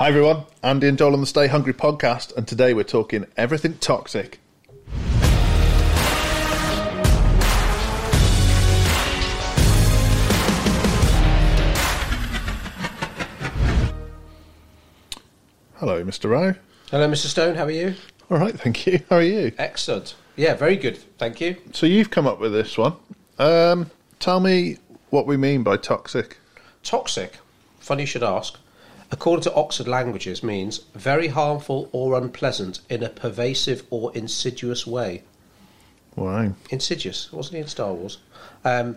Hi everyone, Andy and Joel on the Stay Hungry podcast, and today we're talking everything toxic. Hello, Mr. Rowe. Hello, Mr. Stone. How are you? All right, thank you. How are you? Excellent. Yeah, very good. Thank you. So you've come up with this one. Um, tell me what we mean by toxic. Toxic. Funny you should ask. According to Oxford Languages, means very harmful or unpleasant in a pervasive or insidious way. Why? Insidious, wasn't he in Star Wars? Um,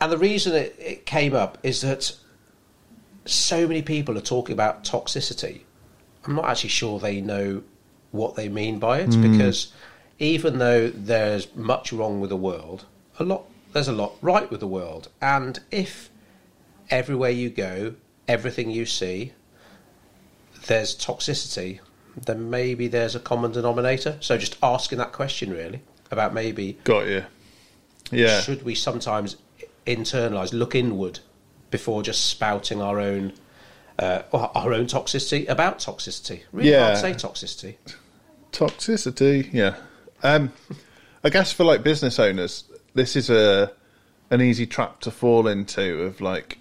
and the reason it, it came up is that so many people are talking about toxicity. I'm not actually sure they know what they mean by it because even though there's much wrong with the world, a lot there's a lot right with the world. And if everywhere you go, everything you see, there's toxicity, then maybe there's a common denominator. So just asking that question really about maybe Got you. Yeah. should we sometimes internalize, look inward before just spouting our own uh, our own toxicity about toxicity? Really Yeah. hard to say toxicity. Toxicity, yeah. Um, I guess for like business owners, this is a an easy trap to fall into of like,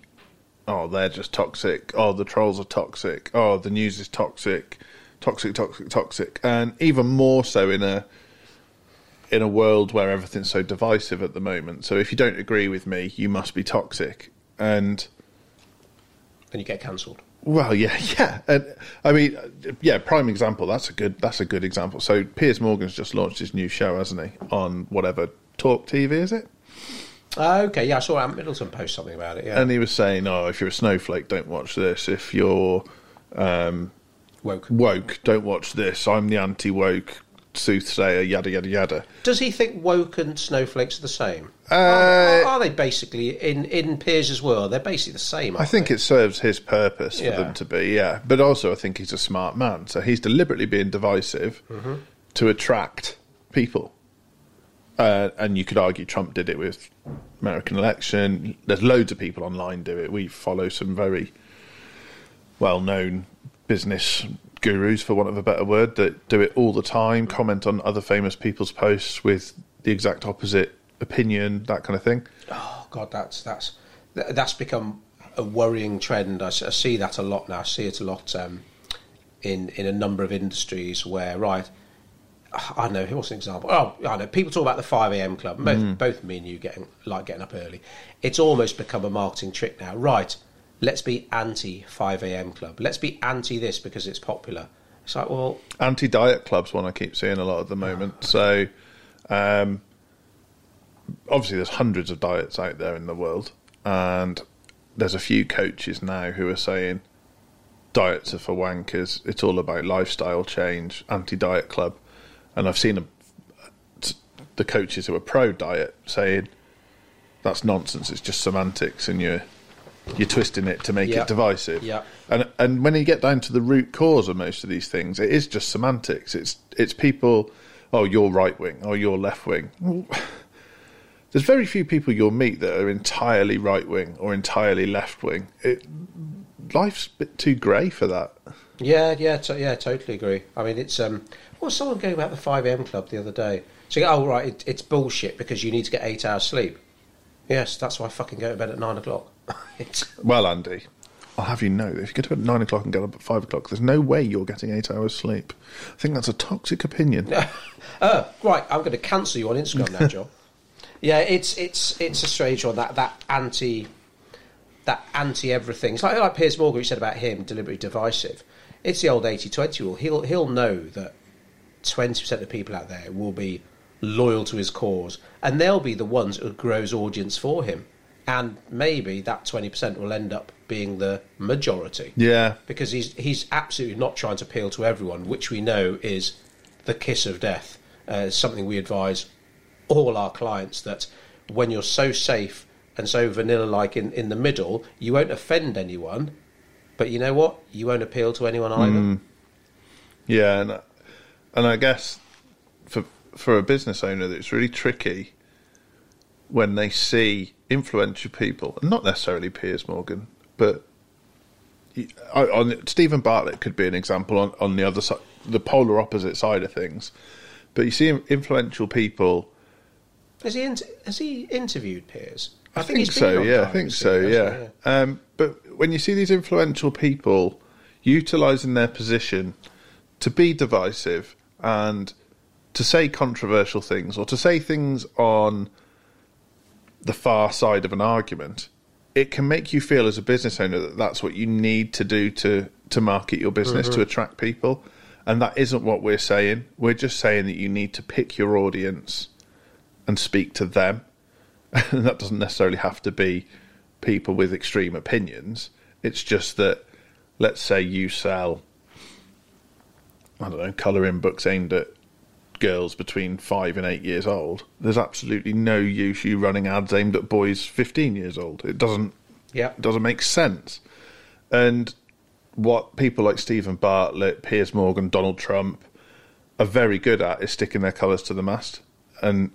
oh, they're just toxic. Oh, the trolls are toxic. Oh, the news is toxic, toxic, toxic, toxic, and even more so in a in a world where everything's so divisive at the moment. So if you don't agree with me, you must be toxic. And Then you get cancelled. well, yeah, yeah, and I mean, yeah, prime example. That's a good. That's a good example. So Piers Morgan's just launched his new show, hasn't he? On whatever Talk TV is it? Ah, okay, yeah, I saw Ant Middleton post something about it. Yeah, And he was saying, "Oh, if you're a snowflake, don't watch this. If you're woke. woke, don't watch this. I'm the anti-woke soothsayer. Yada yada yada." Does he think woke and snowflakes are the same? Uh, are, are they basically in in Piers' world? They're basically the same. I think they? it serves his purpose for Yeah. them to be, yeah. But also, I think he's a smart man, so he's deliberately being divisive Mm-hmm. to attract people. Uh, and you could argue Trump did it with American election. There's loads of people online do it. We follow some very well-known business gurus, for want of a better word, that do it all the time. Comment on other famous people's posts with the exact opposite opinion, that kind of thing. Oh God, that's that's that's become a worrying trend. I see that a lot now. I see it a lot um, in in a number of industries where right. I know. What's an example? Oh, I know. People talk about the five a.m. club. Both, both me and you getting like getting up early. It's almost become a marketing trick now. Right? Let's be anti five a.m. club. Let's be anti this because it's popular. It's like, well, anti-diet clubs one I keep seeing a lot at the moment. So, um, obviously, there's hundreds of diets out there in the world, and there's a few coaches now who are saying diets are for wankers. It's all about lifestyle change. Anti-diet club, and I've seen a, the coaches who are pro-diet saying that's nonsense. It's just semantics, and you're you're twisting it to make it divisive. Yeah. And and when you get down to the root cause of most of these things, it is just semantics. It's it's people. Oh, you're right wing. Oh, you're left wing. Well, There's very few people you'll meet that are entirely right wing or entirely left wing. Life's a bit too grey for that. Yeah, yeah, to, yeah, totally agree. I mean, it's um, well, someone going about the five am club the other day. So, you go, oh right, it, it's bullshit because you need to get eight hours sleep. Yes, that's why I fucking go to bed at nine o'clock. it's, Well, Andy, I'll have you know that if you go to bed at nine o'clock and get up at five o'clock, there's no way you're getting eight hours sleep. I think that's a toxic opinion. uh, right, I'm going to cancel you on Instagram now, John. Yeah, it's it's it's a strange one that that anti that anti everything. It's like like Piers Morgan, you said about him, deliberately divisive. It's the old 80-20 rule. He'll he'll know that twenty percent of people out there will be loyal to his cause, and they'll be the ones who grows audience for him. And maybe that twenty percent will end up being the majority Yeah, because he's he's absolutely not trying to appeal to everyone, which we know is the kiss of death. Uh, it's something we advise all our clients that when you're so safe and so vanilla like in, in the middle, you won't offend anyone, but you know what? You won't appeal to anyone either. Hmm. Yeah, and and I guess for for a business owner, it's really tricky when they see influential people, and not necessarily Piers Morgan, but I- on Steven Bartlett could be an example on, on the other side, the polar opposite side of things. But you see influential people. Has he has he interviewed Piers? I, think, he's been so. Yeah, I think so. Yeah. Um, but when you see these influential people utilizing their position to be divisive and to say controversial things or to say things on the far side of an argument, it can make you feel as a business owner that that's what you need to do to to market your business to attract people, and that isn't what we're saying. We're just saying that you need to pick your audience and speak to them. And that doesn't necessarily have to be people with extreme opinions. It's just that, let's say you sell, I don't know, colouring books aimed at girls between five and eight years old. There's absolutely no use you running ads aimed at boys 15 years old. It doesn't Yeah. it doesn't make sense. And what people like Steven Bartlett, Piers Morgan, Donald Trump are very good at is sticking their colours to the mast, and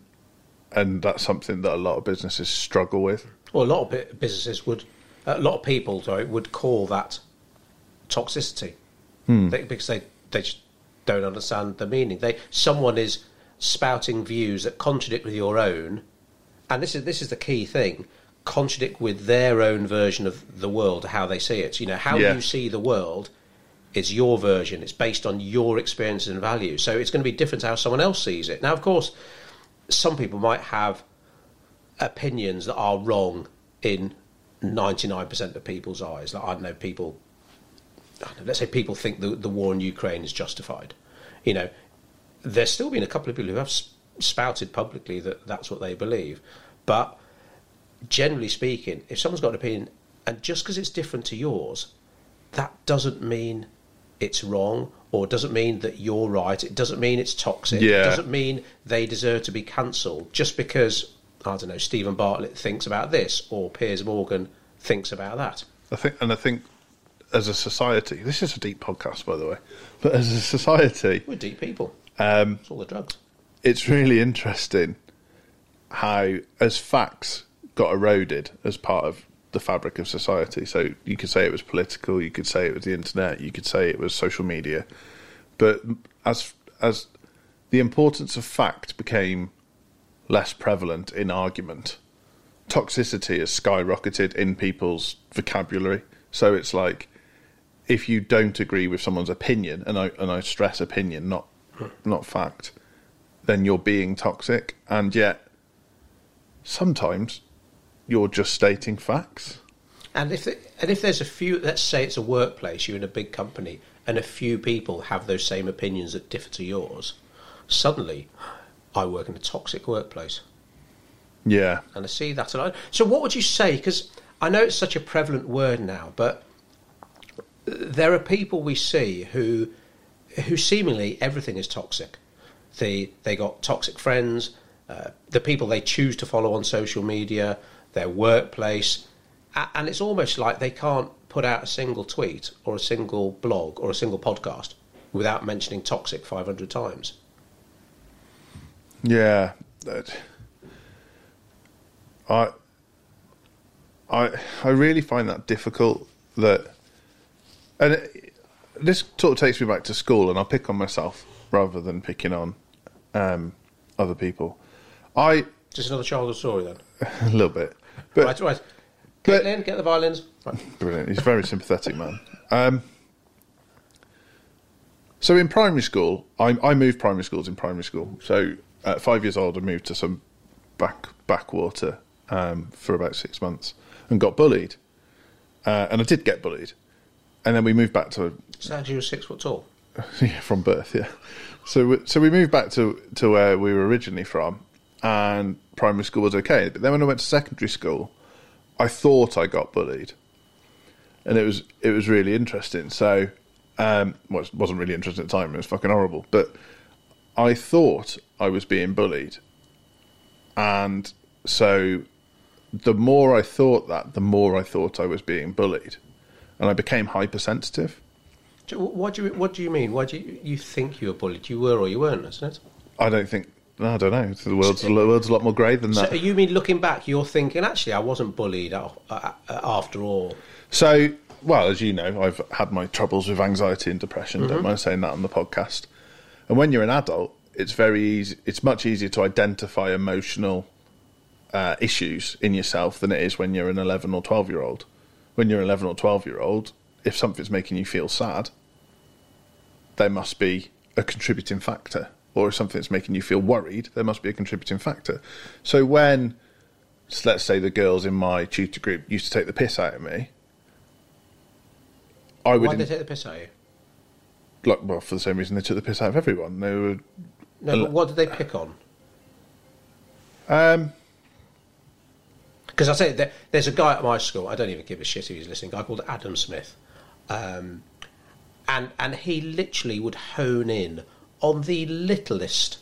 and that's something that a lot of businesses struggle with. Well, a lot of businesses would, a lot of people, sorry, would call that toxicity hmm. they, because they they just don't understand the meaning. They someone is spouting views that contradict with your own, and this is this is the key thing. Contradict with their own version of the world, how they see it. You know, how Yeah. you see the world is your version. It's based on your experiences and values. So it's going to be different to how someone else sees it. Now, of course, some people might have opinions that are wrong in 99% of people's eyes. Like, I don't know, people, don't know, let's say people think the, the war in Ukraine is justified. You know, there's still been a couple of people who have spouted publicly that that's what they believe. But generally speaking, if someone's got an opinion, and just because it's different to yours, that doesn't mean it's wrong or doesn't mean that you're right. It doesn't mean it's toxic. Yeah. It doesn't mean they deserve to be cancelled just because, I don't know, Steven Bartlett thinks about this or Piers Morgan thinks about that. I think, and I think as a society, this is a deep podcast, by the way, but as a society, We're deep people. um, It's all the drugs. it's really interesting how, as facts got eroded as part of the fabric of society. So you could say it was political, you could say it was the internet, you could say it was social media, but as as the importance of fact became less prevalent in argument, toxicity has skyrocketed in people's vocabulary. So it's like if you don't agree with someone's opinion, and I and I stress opinion, not not fact, then you're being toxic, and yet sometimes you're just stating facts. And if it, and if there's a few, let's say it's a workplace, you're in a big company, and a few people have those same opinions that differ to yours, suddenly, I work in a toxic workplace, Yeah, and I see that. a lot. so, what would you say? Because I know it's such a prevalent word now, but there are people we see who who seemingly everything is toxic. They they got toxic friends, uh, the people they choose to follow on social media, their workplace, and it's almost like they can't put out a single tweet or a single blog or a single podcast without mentioning toxic 500 times. yeah. That- I I I really find that difficult. That and it, this sort of takes me back to school, and I'll pick on myself rather than picking on um, other people. I Just another childhood story then. a little bit, but right, right. but- Caitlin, get the violins. Right. Brilliant. He's a very sympathetic man. Um, so in primary school, I, I moved primary schools in primary school. So at five years old, I moved to some back backwater um, for about six months and got bullied. Uh, and I did get bullied. And then we moved back to So you were six foot tall? yeah, from birth, yeah. So we, so we moved back to to where we were originally from, and primary school was okay. But then when I went to secondary school, I thought I got bullied, and it was it was really interesting. So, um, well, it wasn't really interesting at the time. It was fucking horrible. But I thought I was being bullied, and so the more I thought that, the more I thought I was being bullied, and I became hypersensitive. What do you What do you mean? Why do you, you think you were bullied? You were or you weren't, isn't it? I don't think. No, I don't know. The world's the world's a lot more grey than that. So you mean looking back, you're thinking actually I wasn't bullied after all? So well, as you know, I've had my troubles with anxiety and depression. Mm-hmm. Don't mind saying that on the podcast. And when you're an adult, it's very easy. It's much easier to identify emotional uh, issues in yourself than it is when you're an 11 or 12 year old. When you're an 11 or 12 year old, if something's making you feel sad, there must be a contributing factor. Or if something's making you feel worried, there must be a contributing factor. So when, let's say, the girls in my tutor group used to take the piss out of me, I would Why did they take the piss out of you? like well for the same reason they took the piss out of everyone. They were No, but what did they pick on? um, Because I say there, there's a guy at my school. I don't even give a shit if he's listening. A guy called Adam Smith, um, and and he literally would hone in on the littlest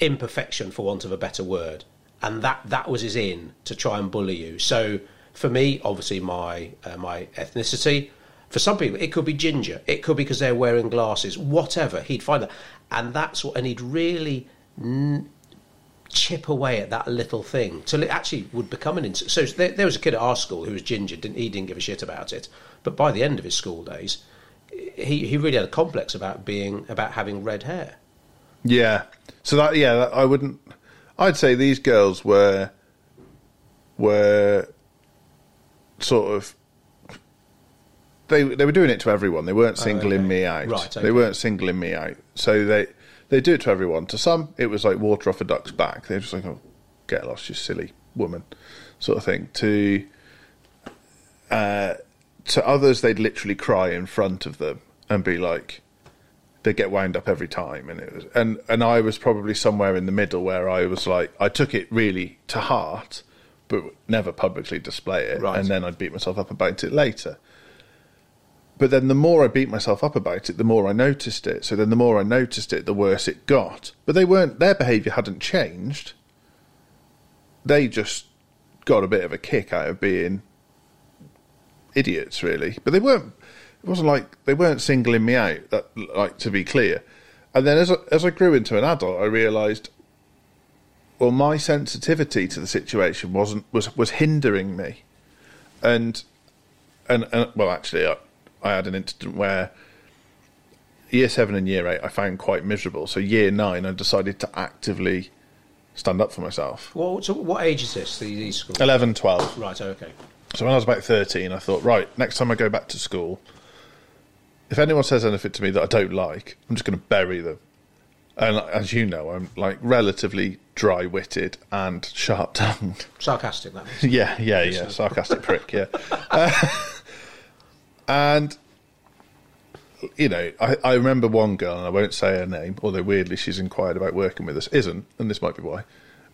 imperfection, for want of a better word, and that that was his in to try and bully you. So for me, obviously my uh, my ethnicity. For some people, it could be ginger. It could be because they're wearing glasses. Whatever, he'd find that, and that's what. And he'd really chip away at that little thing till it actually would become an ins- so there, there was a kid at our school who was ginger didn't he didn't give a shit about it but by the end of his school days he he really had a complex about being about having red hair yeah. So that yeah, that, I wouldn't. I'd say these girls were were sort of they they were doing it to everyone. They weren't singling okay. me out. Right, They weren't singling me out. So they they do it to everyone. To some, it was like water off a duck's back. They're just like, "Oh, get lost, you silly woman," sort of thing. To uh, to others, they'd literally cry in front of them and be like, they get wound up every time, and it was, and and I was probably somewhere in the middle where I was like, I took it really to heart, but never publicly display it, Right. and then I'd beat myself up about it later. But then the more I beat myself up about it, the more I noticed it. So then the more I noticed it, the worse it got. But they weren't their behaviour hadn't changed. They just got a bit of a kick out of being idiots, really. But they weren't. It wasn't like they weren't singling me out. That, like, to be clear. And then as I, as I grew into an adult, I realised, well, my sensitivity to the situation wasn't was was hindering me, and and, and well, actually, I, I had an incident where year seven and year eight I found quite miserable. So year nine, I decided to actively stand up for myself. well so what age is this the, these schools 11, 12. right okay So when I was about 13, I thought, right, next time I go back to school, if anyone says anything to me that I don't like, I'm just going to bury them. And as you know, I'm like relatively dry witted and sharp tongued. sarcastic that means. yeah, yeah, yeah. Sarcastic prick, yeah. Uh, and, you know, I, I remember one girl, and I won't say her name, although weirdly she's inquired about working with us, isn't, and this might be why,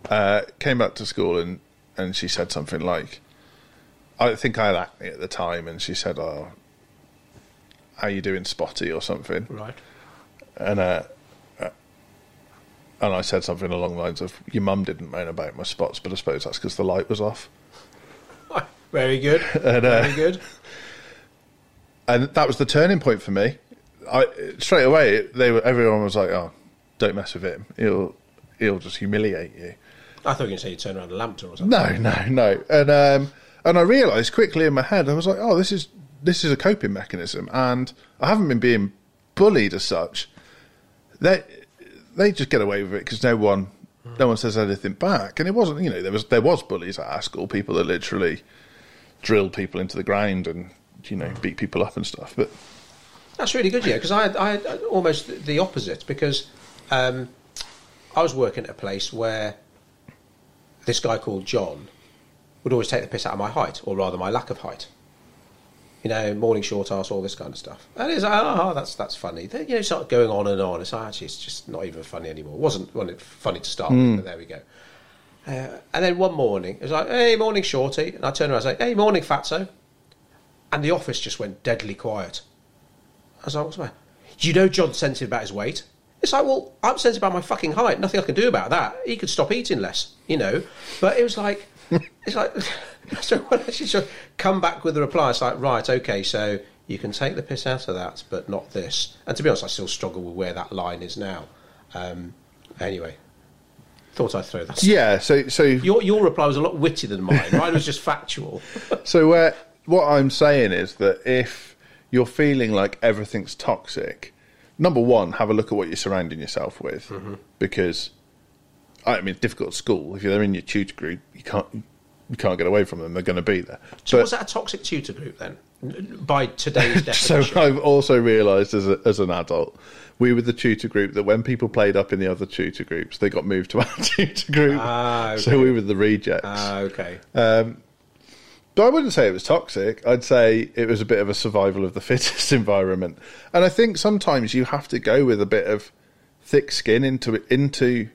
uh, came back to school and, and she said something like, I think I had acne at the time, and she said, "Oh, how you doing, Spotty?" or something, right and uh, uh, and I said something along the lines of, "Your mum didn't moan about my spots, but I suppose that's because the light was off." very good And, uh, very good and that was the turning point for me. I straight away they were everyone was like, "Oh, don't mess with him. He'll he'll just humiliate you." I thought you were going to say you turn around and lamp her or something No, no, no. And um, and I realised quickly in my head, I was like, "Oh, this is this is a coping mechanism," and I haven't been being bullied as such. They they just get away with it because no one no one says anything back, and it wasn't you know there was there was bullies at our school, people that literally drilled people into the ground and you know beat people up and stuff, but. That's really good, yeah, because I had, I almost the opposite because um, I was working at a place where this guy called John would always take the piss out of my height, or rather my lack of height. You know, morning short ass, all this kind of stuff. And it's like, oh, that's that's funny. Then, you know, start going on and on. It's like, actually, it's just not even funny anymore. It wasn't, wasn't funny to start with, but there we go. Uh, and then one morning, it was like, hey, morning shorty. And I turned around and I was like, hey, morning fatso. And the office just went deadly quiet. I was like, what's the matter? You know John's sensitive about his weight. It's like, well, I'm sensitive about my fucking height. Nothing I can do about that. He could stop eating less, you know. But it was like, it's like, so when I sort of come back with a reply, it's like, right, okay, so you can take the piss out of that, but not this. And to be honest, I still struggle with where that line is now. Um, anyway, thought I'd throw that. Yeah, so so Your your reply was a lot wittier than mine. Mine was just factual. so where what I'm saying is that if you're feeling like everything's toxic, number one, have a look at what you're surrounding yourself with, because I mean, it's difficult at school. If you're in your tutor group, you can't you can't get away from them. They're going to be there. So But- was that a toxic tutor group then? By today's definition. so. I've also realised as, a, as an adult, we were the tutor group that when people played up in the other tutor groups, they got moved to our tutor group. Ah, okay. So we were the rejects. Ah, okay. But I wouldn't say it was toxic. I'd say it was a bit of a survival of the fittest environment. And I think sometimes you have to go with a bit of thick skin into into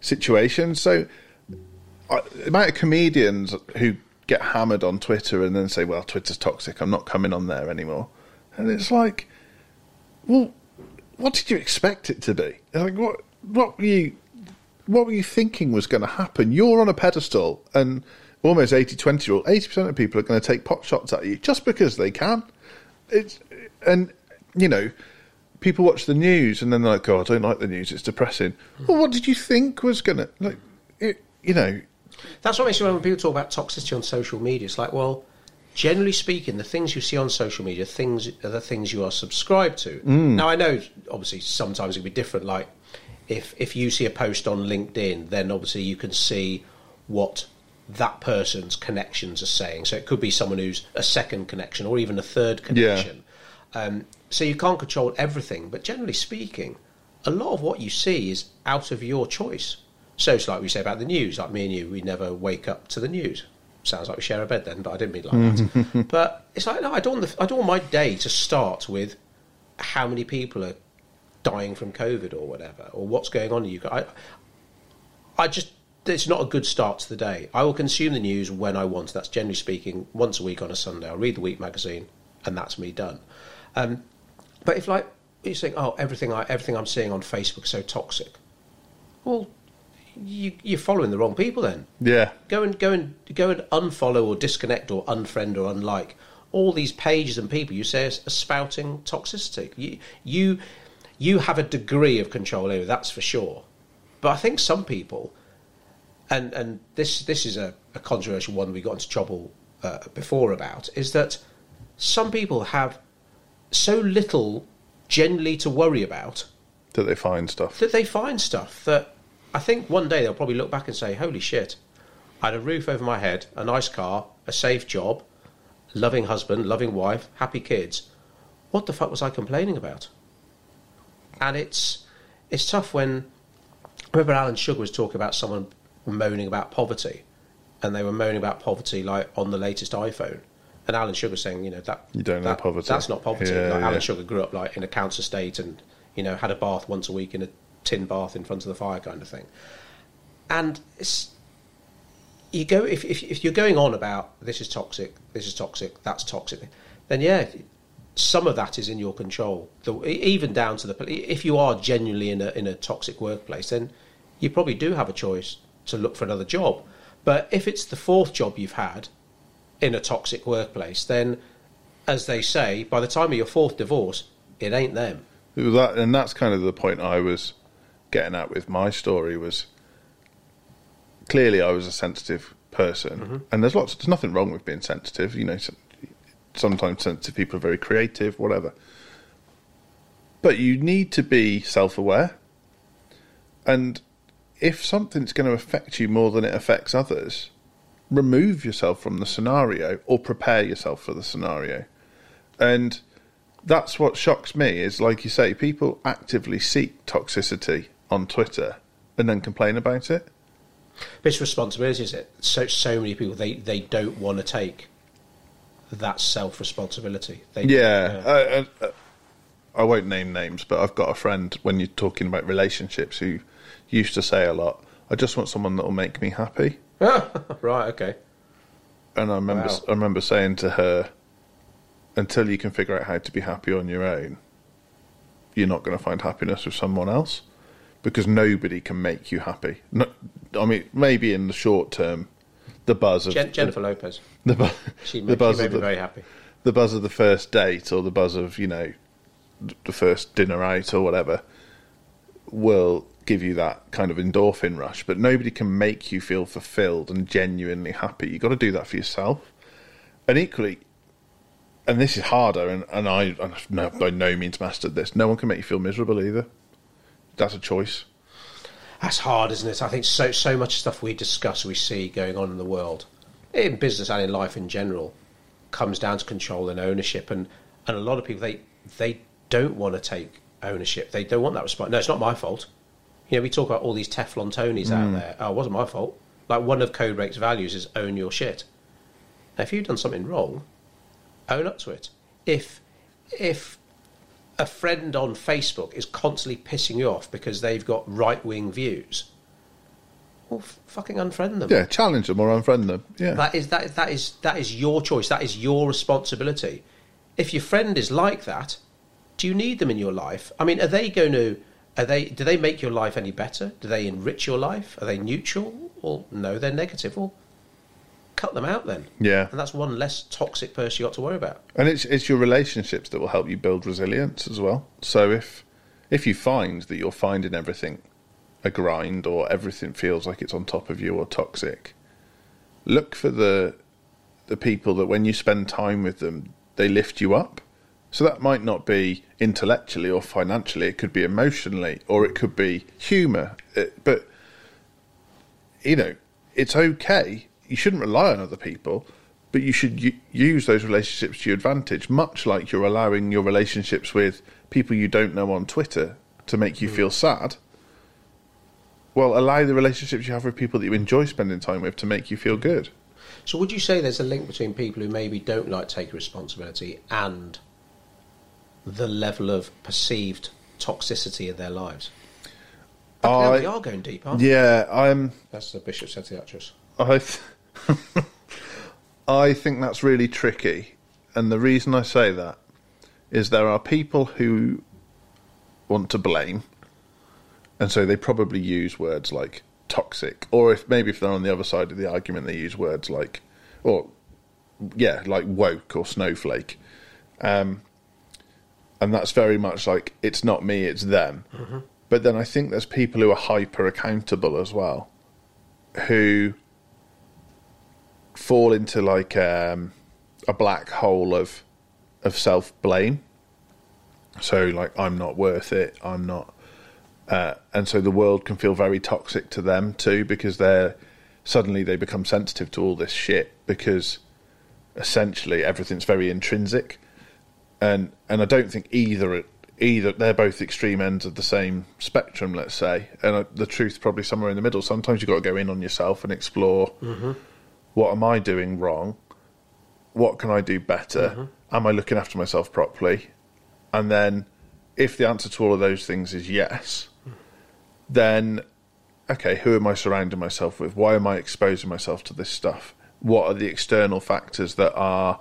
situations. So I, the amount of comedians who get hammered on Twitter and then say, "Well, Twitter's toxic. I'm not coming on there anymore," and it's like, well, what did you expect it to be? Like what? What were you? What were you thinking was going to happen? You're on a pedestal, and almost 80 20 rule 80% of people are going to take pot shots at you just because they can. It's And, you know, people watch the news and then they're like, oh, I don't like the news, it's depressing. Well, what did you think was going to, like, it, you know, That's what makes me when people talk about toxicity on social media. It's like, well, generally speaking, the things you see on social media, things are the things you are subscribed to. Now, I know, obviously, sometimes it can be different. Like, if if you see a post on LinkedIn, then obviously you can see what that person's connections are saying. So it could be someone who's a second connection or even a third connection. Um, so you can't control everything, but generally speaking, a lot of what you see is out of your choice. So it's like we say about the news, like me and you, we never wake up to the news. Sounds like we share a bed then, but I didn't mean like that. but it's like no, I don't. Want the, I don't want my day to start with how many people are dying from COVID or whatever, or what's going on in UK. I, I just it's not a good start to the day. I will consume the news when I want. That's generally speaking once a week on a Sunday. I'll read the week magazine, and that's me done. Um, but if like you think, oh, everything I everything I'm seeing on Facebook is so toxic. Well, you, you're following the wrong people then. yeah. Go and go and go and unfollow or disconnect or unfriend or unlike all these pages and people you say are spouting toxicity. You you you have a degree of control over that's for sure. But I think some people, and and this this is a, a controversial one we got into trouble uh, before about is that some people have so little generally to worry about That they find stuff. that they find stuff that I think one day they'll probably look back and say, "Holy shit! I had a roof over my head, a nice car, a safe job, loving husband, loving wife, happy kids. What the fuck was I complaining about?" And it's it's tough when I remember Alan Sugar was talking about someone moaning about poverty, and they were moaning about poverty like on the latest iPhone. And Alan Sugar saying, you know, that You don't know poverty. That's not poverty. Yeah, like Alan. Sugar grew up like in a council estate and you know had a bath once a week in a tin bath in front of the fire kind of thing. And it's you go if, if if you're going on about this is toxic, this is toxic, that's toxic, then yeah, some of that is in your control. The, even down to the if you are genuinely in a in a toxic workplace, then you probably do have a choice to look for another job. But if it's the fourth job you've had in a toxic workplace, then as they say, by the time of your fourth divorce, it ain't them. That, and that's kind of the point I was getting at with my story was clearly I was a sensitive person, mm-hmm. and there's lots. There's nothing wrong with being sensitive. You know, sometimes sensitive people are very creative, whatever. But you need to be self-aware, and if something's going to affect you more than it affects others, remove yourself from the scenario or prepare yourself for the scenario. And that's what shocks me is like you say, people actively seek toxicity on Twitter and then complain about it. But it's responsibility, is it? So so many people they, they don't want to take that self responsibility. Yeah, I, I, I won't name names, but I've got a friend when you're talking about relationships who used to say a lot, "I just want someone that will make me happy." right. Okay. And I remember, Wow. I remember saying to her, "Until you can figure out how to be happy on your own, you're not going to find happiness with someone else, because nobody can make you happy. No, I mean, maybe in the short term, the buzz of Jen, Jennifer Lopez. the, bu- She, the made, buzz she made of me the, very happy. the buzz of the first date or the buzz of you know the first dinner out or whatever will give you that kind of endorphin rush but nobody can make you feel fulfilled and genuinely happy you've got to do that for yourself and equally and this is harder, and, and I, I've by no means mastered this. No one can make you feel miserable either. That's a choice. That's hard, isn't it? I think so so much stuff we discuss, we see going on in the world, in business and in life in general, comes down to control and ownership. And, and a lot of people they they don't want to take ownership. They don't want that response. No, it's not my fault. You know, we talk about all these Teflon Tonys out mm. there. Oh, it wasn't my fault. Like one of Code Break's values is own your shit. Now, if you've done something wrong, own up to it. If if a friend on Facebook is constantly pissing you off because they've got right wing views, well, f- fucking unfriend them. Yeah, challenge them or unfriend them. Yeah, That is that is that is that is your choice. That is your responsibility. If your friend is like that, do you need them in your life? I mean, are they going to? Are they? Do they make your life any better? Do they enrich your life? Are they neutral? Or no, they're negative. Well, cut them out then. yeah. And that's one less toxic person you got to worry about. And it's it's your relationships that will help you build resilience as well. So if if you find that you're finding everything a grind or everything feels like it's on top of you or toxic, look for the the people that when you spend time with them, they lift you up. So that might not be intellectually or financially, it could be emotionally or it could be humor. Uh, but you know, it's okay. You shouldn't rely on other people, but you should u- use those relationships to your advantage, much like you're allowing your relationships with people you don't know on Twitter to make you hmm. feel sad. Well, allow the relationships you have with people that you enjoy spending time with to make you feel good. So, would you say there's a link between people who maybe don't like take responsibility and the level of perceived toxicity in their lives? I- we are going deep, aren't we? Yeah, I'm. That's the bishop said to the actress. I, th- I think that's really tricky, and the reason I say that is there are people who want to blame, and so they probably use words like toxic, or if maybe if they're on the other side of the argument, they use words like, or yeah, like woke or snowflake, um, and that's very much like it's not me, it's them. But then I think there's people who are hyper accountable as well, who fall into like um, a black hole of of self blame. So like I'm not worth it. I'm not, uh, and so the world can feel very toxic to them too because they're suddenly they become sensitive to all this shit because essentially everything's very intrinsic, and and I don't think either either they're both extreme ends of the same spectrum. Let's say, and uh, the truth's probably somewhere in the middle. Sometimes you've got to go in on yourself and explore what am I doing wrong? What can I do better? Am I looking after myself properly? And then, if the answer to all of those things is yes, then okay, who am I surrounding myself with? Why am I exposing myself to this stuff? What are the external factors that are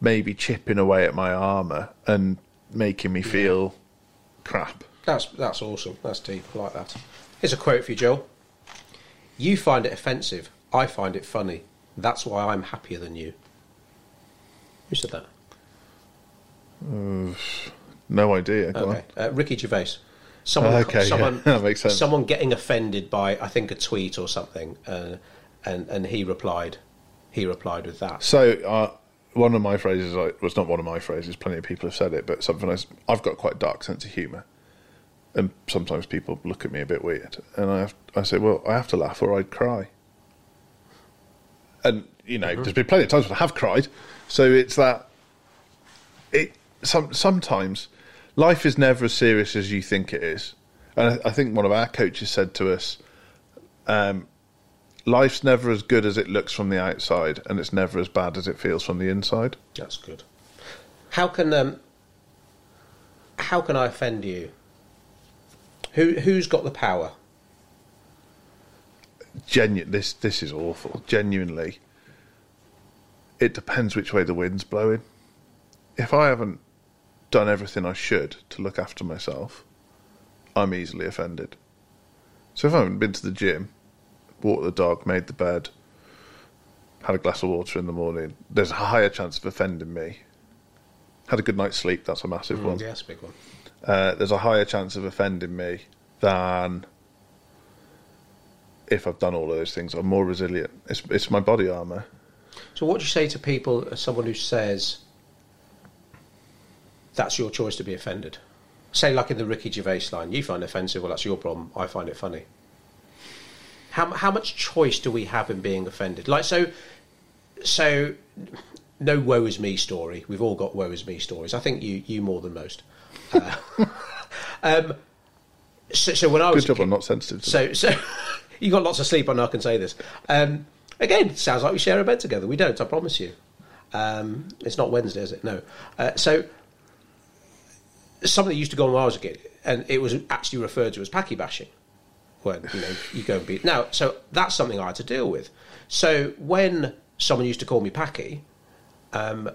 maybe chipping away at my armor and making me feel crap? That's that's awesome. That's deep. I like that. Here's a quote for you, Joel. You find it offensive. I find it funny. That's why I'm happier than you. Who said that? No idea. Go Okay, uh, Ricky Gervais. Someone, Okay, yeah, that makes sense. Someone getting offended by, I think, a tweet or something, uh, and and he replied, he replied with that. So, uh, one of my phrases, I, well, not one of my phrases, plenty of people have said it, but something I've got quite a dark sense of humour. And sometimes people look at me a bit weird. And I, have, I say, well, I have to laugh or I'd cry. And, you know, mm-hmm. there's been plenty of times when I have cried. So it's that, it some, sometimes life is never as serious as you think it is. And I, I think one of our coaches said to us, um, life's never as good as it looks from the outside, and it's never as bad as it feels from the inside. That's good. How can um, how can I offend you? Who who's got the power? Genu- this this is awful. Genuinely, it depends which way the wind's blowing. If I haven't done everything I should to look after myself, I'm easily offended. So if I haven't been to the gym, walked the dog, made the bed, had a glass of water in the morning, there's a higher chance of offending me. Had a good night's sleep, that's a massive one. Yes, big one. uh, there's a higher chance of offending me than if I've done all of those things. I'm more resilient. It's, it's my body armor. So, what do you say to people? uh, Someone who says, that's your choice to be offended. Say, like in the Ricky Gervais line, you find it offensive, well, that's your problem. I find it funny. How how much choice do we have in being offended? Like so, so no woe is me story. We've all got woe is me stories. I think you you more than most. Uh, um, so, so when I was Good job kid- I'm not sensitive to so, so you got lots of sleep. I know I can say this. Um, again, sounds like we share a bed together. We don't. I promise you. Um, it's not Wednesday, is it? No. Uh, so something that used to go on when I was a kid, and it was actually referred to as Paki bashing. When you know you go and be now, so that's something I had to deal with. So when someone used to call me Paki, um,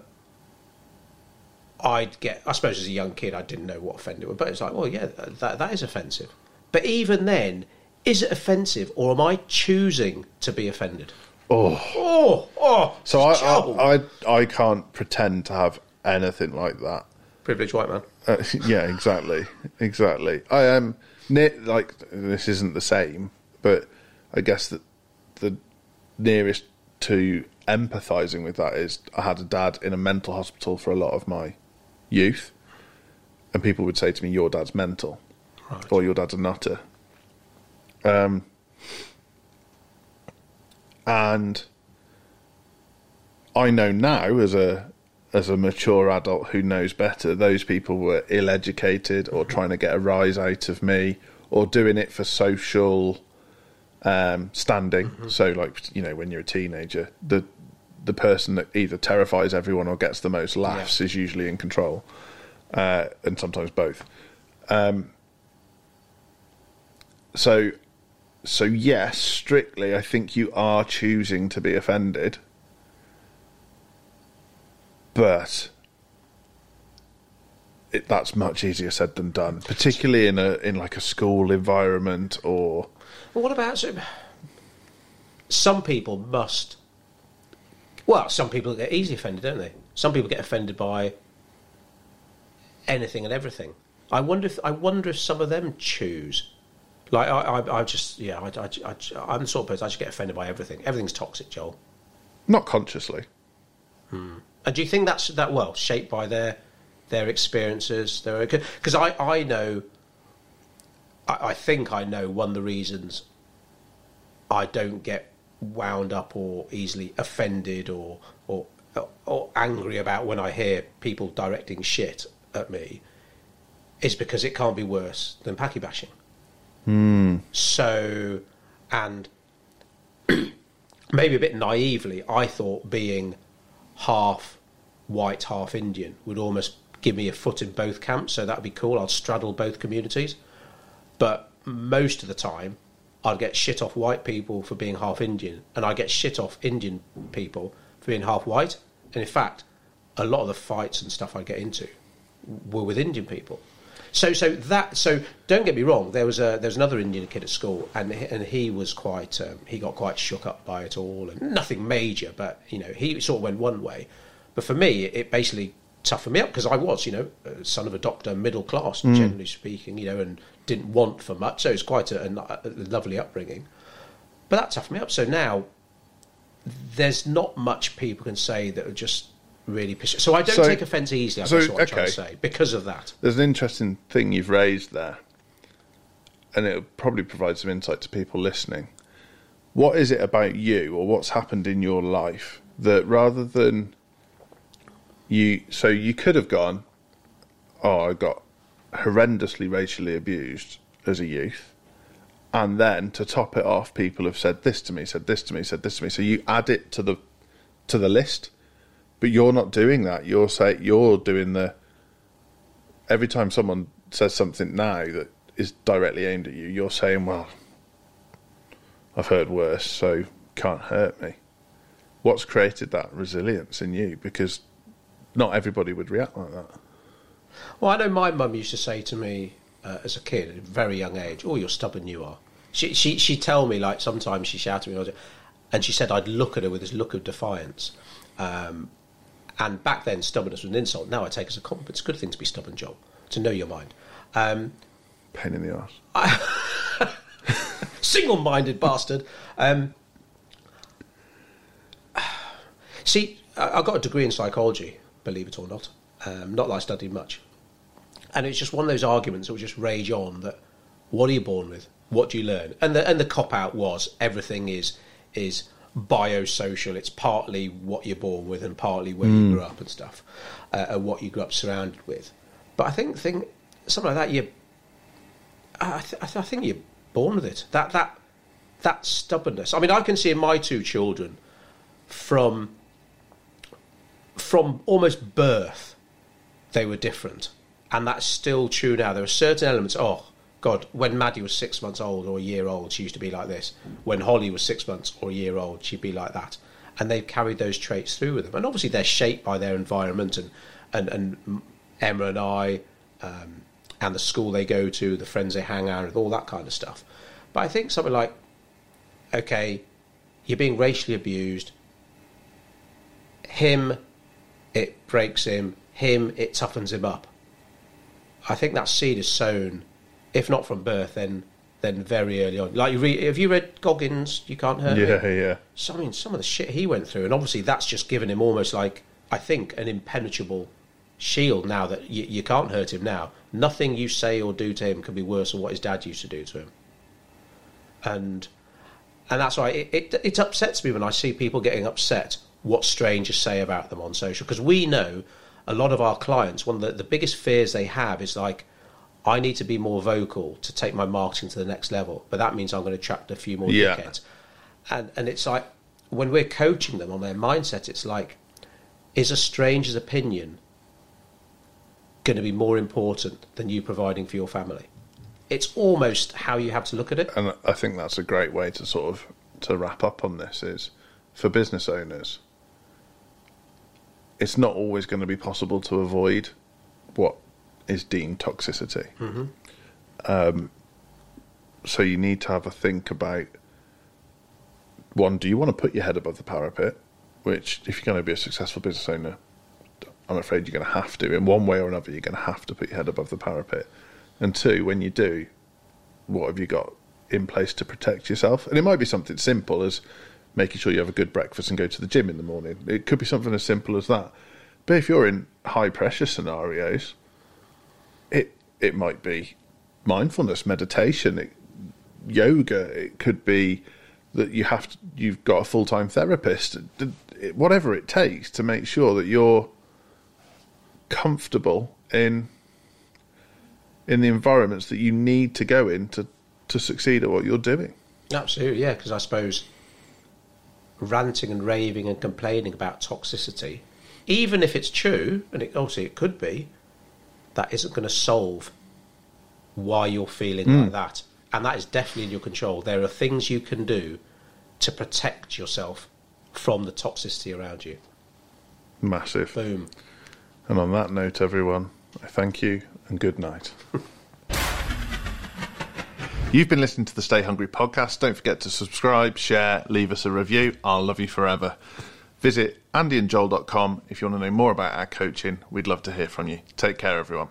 I'd get. I suppose as a young kid, I didn't know what offended was, but it's like, well, yeah, that that is offensive. But even then, is it offensive, or am I choosing to be offended? Oh. Oh, oh. So I, I, I, I can't pretend to have anything like that. privileged white man. Uh, yeah, exactly, exactly. I am near, like this isn't the same, but I guess that the nearest to empathizing with that is I had a dad in a mental hospital for a lot of my youth, and people would say to me, "Your dad's mental," Right. or "Your dad's a nutter." Um, and I know now as a as a mature adult who knows better, those people were ill educated or trying to get a rise out of me or doing it for social um, standing. So, like you know, when you're a teenager, the the person that either terrifies everyone or gets the most laughs is usually in control, uh, and sometimes both. Um, so, so yes, strictly, I think you are choosing to be offended, but it, that's much easier said than done, particularly in a in like a school environment or Well, what about so- some people must? Well, some people get easily offended, don't they? Some people get offended by anything and everything. I wonder if I wonder if some of them choose. Like I, I, I just yeah, I, I, I, I'm the sort of person I just get offended by everything. Everything's toxic, Joel. not consciously. Hmm. And do you think that's that well shaped by their their experiences? Their because I I know. I, I think I know one of the reasons I don't get wound up or easily offended or or or angry about when I hear people directing shit at me is because it can't be worse than Paki bashing. Hmm. So, and maybe a bit naively, I thought being half white, half Indian would almost give me a foot in both camps. So that'd be cool. I'd straddle both communities. But most of the time, I'd get shit off white people for being half Indian, and I get shit off Indian people for being half white. And in fact, a lot of the fights and stuff I get into were with Indian people. So, so that, so don't get me wrong. There was a there was another Indian kid at school, and he- and he was quite um, he got quite shook up by it all, and nothing major, but you know he sort of went one way. But for me, it basically toughened me up because I was, you know, a son of a doctor, middle class, generally speaking, you know, and didn't want for much. So it was quite a, a, a lovely upbringing. But that toughened me up. So now there's not much people can say that are just really piss. So I don't So- take offence easily. I so, guess what I'm trying to say because of that. There's an interesting thing you've raised there, and it'll probably provide some insight to people listening. What is it about you, or what's happened in your life that rather than you, so you could have gone, oh, I got horrendously racially abused as a youth, and then to top it off, people have said this to me, said this to me, said this to me. So you add it to the to the list, but you're not doing that. You're say you're doing the every time someone says something now that is directly aimed at you, you're saying, "Well, I've heard worse, so can't hurt me." What's created that resilience in you? Because not everybody would react like that. Well, I know my mum used to say to me uh, as a kid, at a very young age, "Oh, you're stubborn, you are." She she she'd tell me like sometimes she shouted at me, and she said I'd look at her with this look of defiance. Um, and back then, stubbornness was an insult. Now I take it as a compliment. It's a good thing to be stubborn, Joel, to know your mind. Um, Pain in the arse. single-minded bastard. Um, see, I, I got a degree in psychology, believe it or not. Um, not that I studied much, And it's just one of those arguments that will just rage on that what are you born with? What do you learn? And the and the cop out was everything is is biosocial. It's partly what you're born with and partly where you grew up and stuff, uh, and what you grew up surrounded with. But I think think something like that you I, th- I, th- I think you're born with it. That that that stubbornness. I mean, I can see in my two children from from almost birth they were different, and that's still true now. There are certain elements. Oh God, when Maddie was six months old or a year old, she used to be like this. When Holly was six months or a year old, she'd be like that. And they've carried those traits through with them. And obviously, they're shaped by their environment and and and Emma and I. Um, and the school they go to, the friends they hang out with, all that kind of stuff. But I think something like, okay, you're being racially abused. Him, it breaks him. Him, it toughens him up. I think that seed is sown, if not from birth, then then very early on. Like you read, have you read Goggins? You can't hurt me. Yeah, yeah. So, I mean, some of the shit he went through, and obviously that's just given him almost like I think an impenetrable shield. Now that you, you can't hurt him now, nothing you say or do to him can be worse than what his dad used to do to him. And and that's why it, it, it upsets me when I see people getting upset what strangers say about them on social because we know a lot of our clients one of the, the biggest fears they have is like I need to be more vocal to take my marketing to the next level, but that means I'm going to attract a few more Yeah. dickheads. And and it's like when we're coaching them on their mindset, it's like, is a stranger's opinion going to be more important than you providing for your family? It's almost how you have to look at it. And I think that's a great way to sort of to wrap up on this is for business owners. It's not always going to be possible to avoid what is deemed toxicity. Um, so you need to have a think about one. Do you want to put your head above the parapet? Which, if you're going to be a successful business owner, I'm afraid you're going to have to. In one way or another, you're going to have to put your head above the parapet. And two, when you do, what have you got in place to protect yourself? And it might be something simple as making sure you have a good breakfast and go to the gym in the morning. It could be something as simple as that. But if you're in high pressure scenarios, it might be mindfulness, meditation, it, yoga. It could be that you have to, you've got a full time therapist. Whatever it takes to make sure that you're comfortable in in the environments that you need to go in to, to succeed at what you're doing. Absolutely, yeah, because I suppose ranting and raving and complaining about toxicity, even if it's true, and it, obviously it could be, that isn't going to solve why you're feeling like mm. that. And that is definitely in your control. There are things you can do to protect yourself from the toxicity around you. Massive. Boom. And on that note, everyone, I thank you and good night. You've been listening to the Stay Hungry podcast. Don't forget to subscribe, share, leave us a review. I'll love you forever. Visit andyandjoel.com if you want to know more about our coaching. We'd love to hear from you. Take care, everyone.